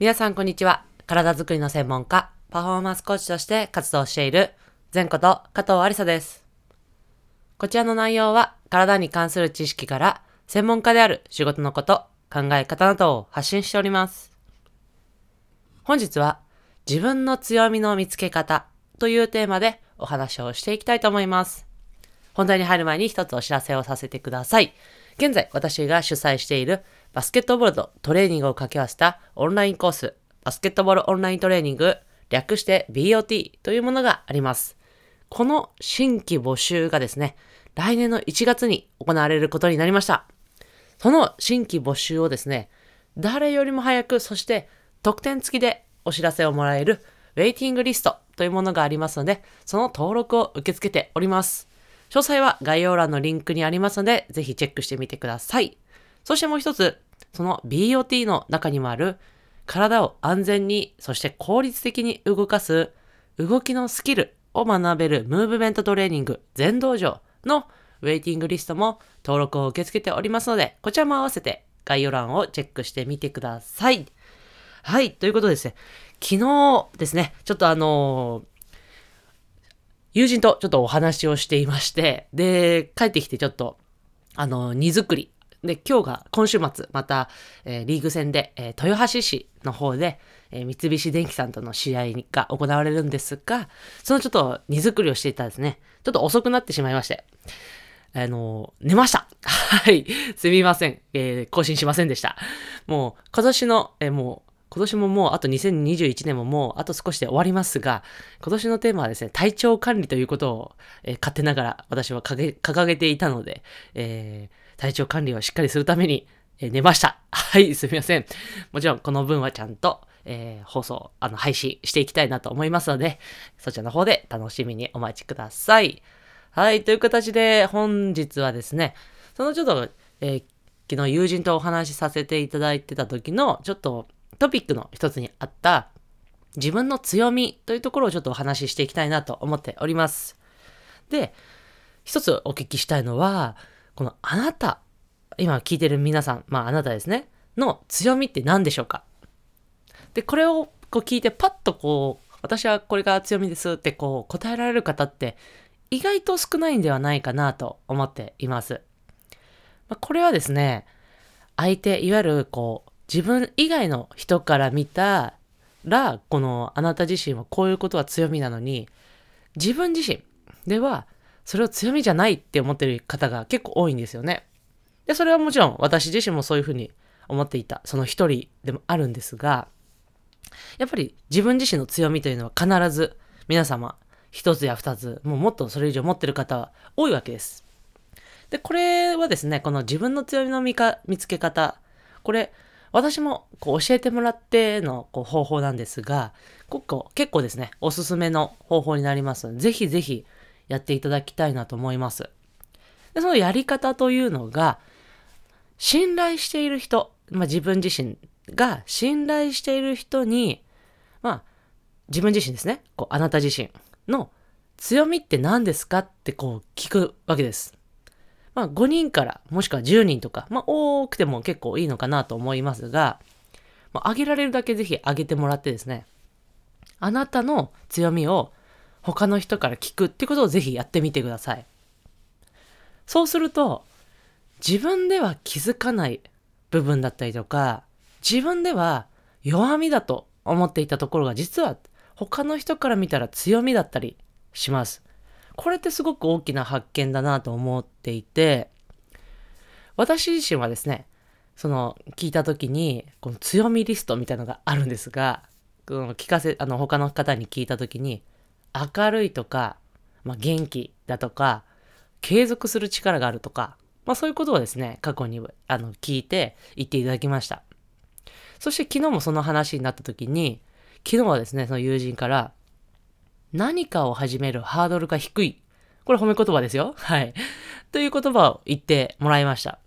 皆さんこんにちは。体づくりの専門家、パフォーマンスコーチとして活動している、前こと加藤ありさです。こちらの内容は、体に関する知識から、専門家である仕事のこと、考え方などを発信しております。本日は、自分の強みの見つけ方というテーマでお話をしていきたいと思います。本題に入る前に一つお知らせをさせてください。現在私が主催しているバスケットボールとトレーニングを掛け合わせたオンラインコース、バスケットボールオンライントレーニング、略して BOT というものがあります。この新規募集がですね、来年の1月に行われることになりました。その新規募集をですね、誰よりも早く、そして特典付きでお知らせをもらえるウェイティングリストというものがありますので、その登録を受け付けております。詳細は概要欄のリンクにありますので、ぜひチェックしてみてください。そしてもう一つ、その BOT の中にもある、体を安全に、そして効率的に動かす、動きのスキルを学べるムーブメントトレーニング全道場のウェイティングリストも登録を受け付けておりますので、こちらも合わせて概要欄をチェックしてみてください。はい、ということでですね、昨日ですね、ちょっとあのー友人とちょっとお話をしていまして、で、帰ってきてちょっと、あの、荷造り。で、今日が、今週末、また、えーリーグ戦で、えー豊橋市の方で、えー三菱電機さんとの試合が行われるんですが、そのちょっと荷造りをしていたらですね、ちょっと遅くなってしまいまして、あの、寝ました。はい。すみません。えー更新しませんでした。もう、今年の、えーもう、今年ももう、あと2021年ももう、あと少しで終わりますが、今年のテーマはですね、体調管理ということを、えー勝手ながら私は掲げていたので、えー体調管理をしっかりするために、えー寝ました。はい、すみません。もちろん、この分はちゃんと、えー放送、あの、配信していきたいなと思いますので、そちらの方で楽しみにお待ちください。はい、という形で、本日はですね、そのちょっと、えー昨日友人とお話しさせていただいてた時の、ちょっとトピックの一つにあった、自分の強みというところをちょっとお話ししていきたいなと思っております。で、一つお聞きしたいのは、このあなた、今聞いてる皆さん、まああなたですね、の強みって何でしょうか？で、これをこう聞いてパッとこう、私はこれが強みですってこう答えられる方って意外と少ないんではないかなと思っています。まあ、これはですね、相手、いわゆるこう、自分以外の人から見たら、このあなた自身はこういうことは強みなのに、自分自身ではそれを強みじゃないって思ってる方が結構多いんですよね。で、それはもちろん私自身もそういうふうに思っていた、その一人でもあるんですが、やっぱり自分自身の強みというのは必ず皆様一つや二つ、もうもっとそれ以上持ってる方は多いわけです。で、これはですね、この自分の強みの見か見つけ方、これ、私もこう教えてもらってのこう方法なんですが、結構結構ですね、おすすめの方法になりますので、ぜひぜひやっていただきたいなと思います。で、そのやり方というのが、信頼している人、まあ、自分自身が信頼している人に、まあ、自分自身ですね、こうあなた自身の強みって何ですかってこう聞くわけです。まあ、5人から、もしくは10人とか、まあ、多くても結構いいのかなと思いますが、まあ、上げられるだけぜひ上げてもらってですね、あなたの強みを他の人から聞くってことをぜひやってみてください。そうすると、自分では気づかない部分だったりとか、自分では弱みだと思っていたところが実は他の人から見たら強みだったりします。これってすごく大きな発見だなと思っていて、私自身はですね、その聞いた時に、この強みリストみたいなのがあるんですが、この聞かせ、あの他の方に聞いた時に、明るいとか、まあ、元気だとか、継続する力があるとか、まあそういうことをですね、過去にあの聞いて言っていただきました。そして昨日もその話になった時に、昨日はですね、その友人から、何かを始めるハードルが低い。これ褒め言葉ですよ。はい。という言葉を言ってもらいました。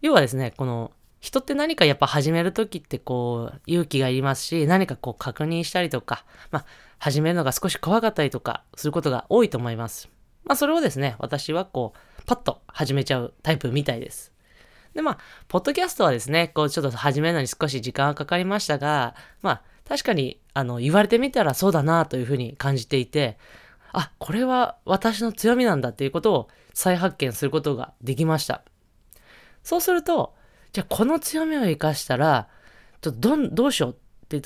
要はですね、この、人って何かやっぱ始めるときってこう、勇気がいりますし、何かこう確認したりとか、まあ、始めるのが少し怖かったりとかすることが多いと思います。まあ、それをですね、私はこう、パッと始めちゃうタイプみたいです。で、まあ、ポッドキャストはですね、こう、ちょっと始めるのに少し時間がかかりましたが、まあ、確かに、あの、言われてみたらそうだなというふうに感じていて、あ、これは私の強みなんだっていうことを再発見することができました。そうすると、じゃあこの強みを活かしたら、ちょっとどん、どうしようっていう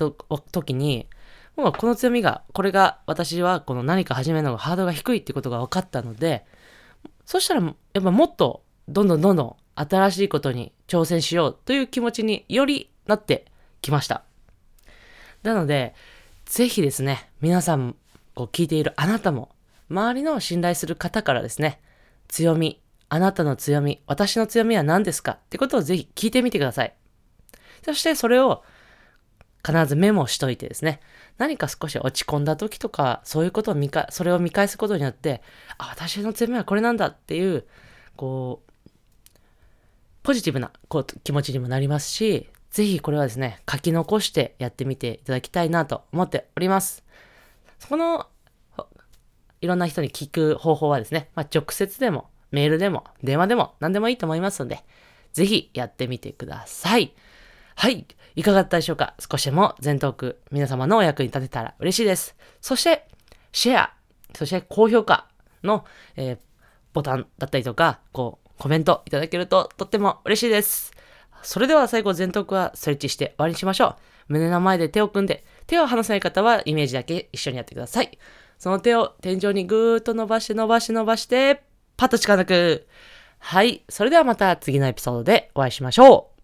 時に、もうこの強みが、これが私はこの何か始めるのがハードルが低いってことが分かったので、そしたらやっぱもっとどんどんどんどん新しいことに挑戦しようという気持ちによりなってきました。なので、ぜひですね、皆さん、こう聞いているあなたも、周りの信頼する方からですね、強み、あなたの強み、私の強みは何ですか？ってことをぜひ聞いてみてください。そしてそれを必ずメモしといてですね、何か少し落ち込んだ時とか、そういうことを見か、それを見返すことによって、あ、私の強みはこれなんだっていう、こう、ポジティブなこう気持ちにもなりますし、ぜひこれはですね、書き残してやってみていただきたいなと思っております。そこの、いろんな人に聞く方法はですね、まあ、直接でも、メールでも、電話でも、何でもいいと思いますので、ぜひやってみてください。はい。いかがだったでしょうか？少しでも全トーク皆様のお役に立てたら嬉しいです。そして、シェア、そして高評価の、えー、ボタンだったりとか、こう、コメントいただけるととっても嬉しいです。それでは最後、全徳はストレッチして終わりにしましょう。胸の前で手を組んで、手を離さない方はイメージだけ一緒にやってください。その手を天井にぐーっと伸ばして伸ばして伸ばして、パッと力抜く。はい。それではまた次のエピソードでお会いしましょう。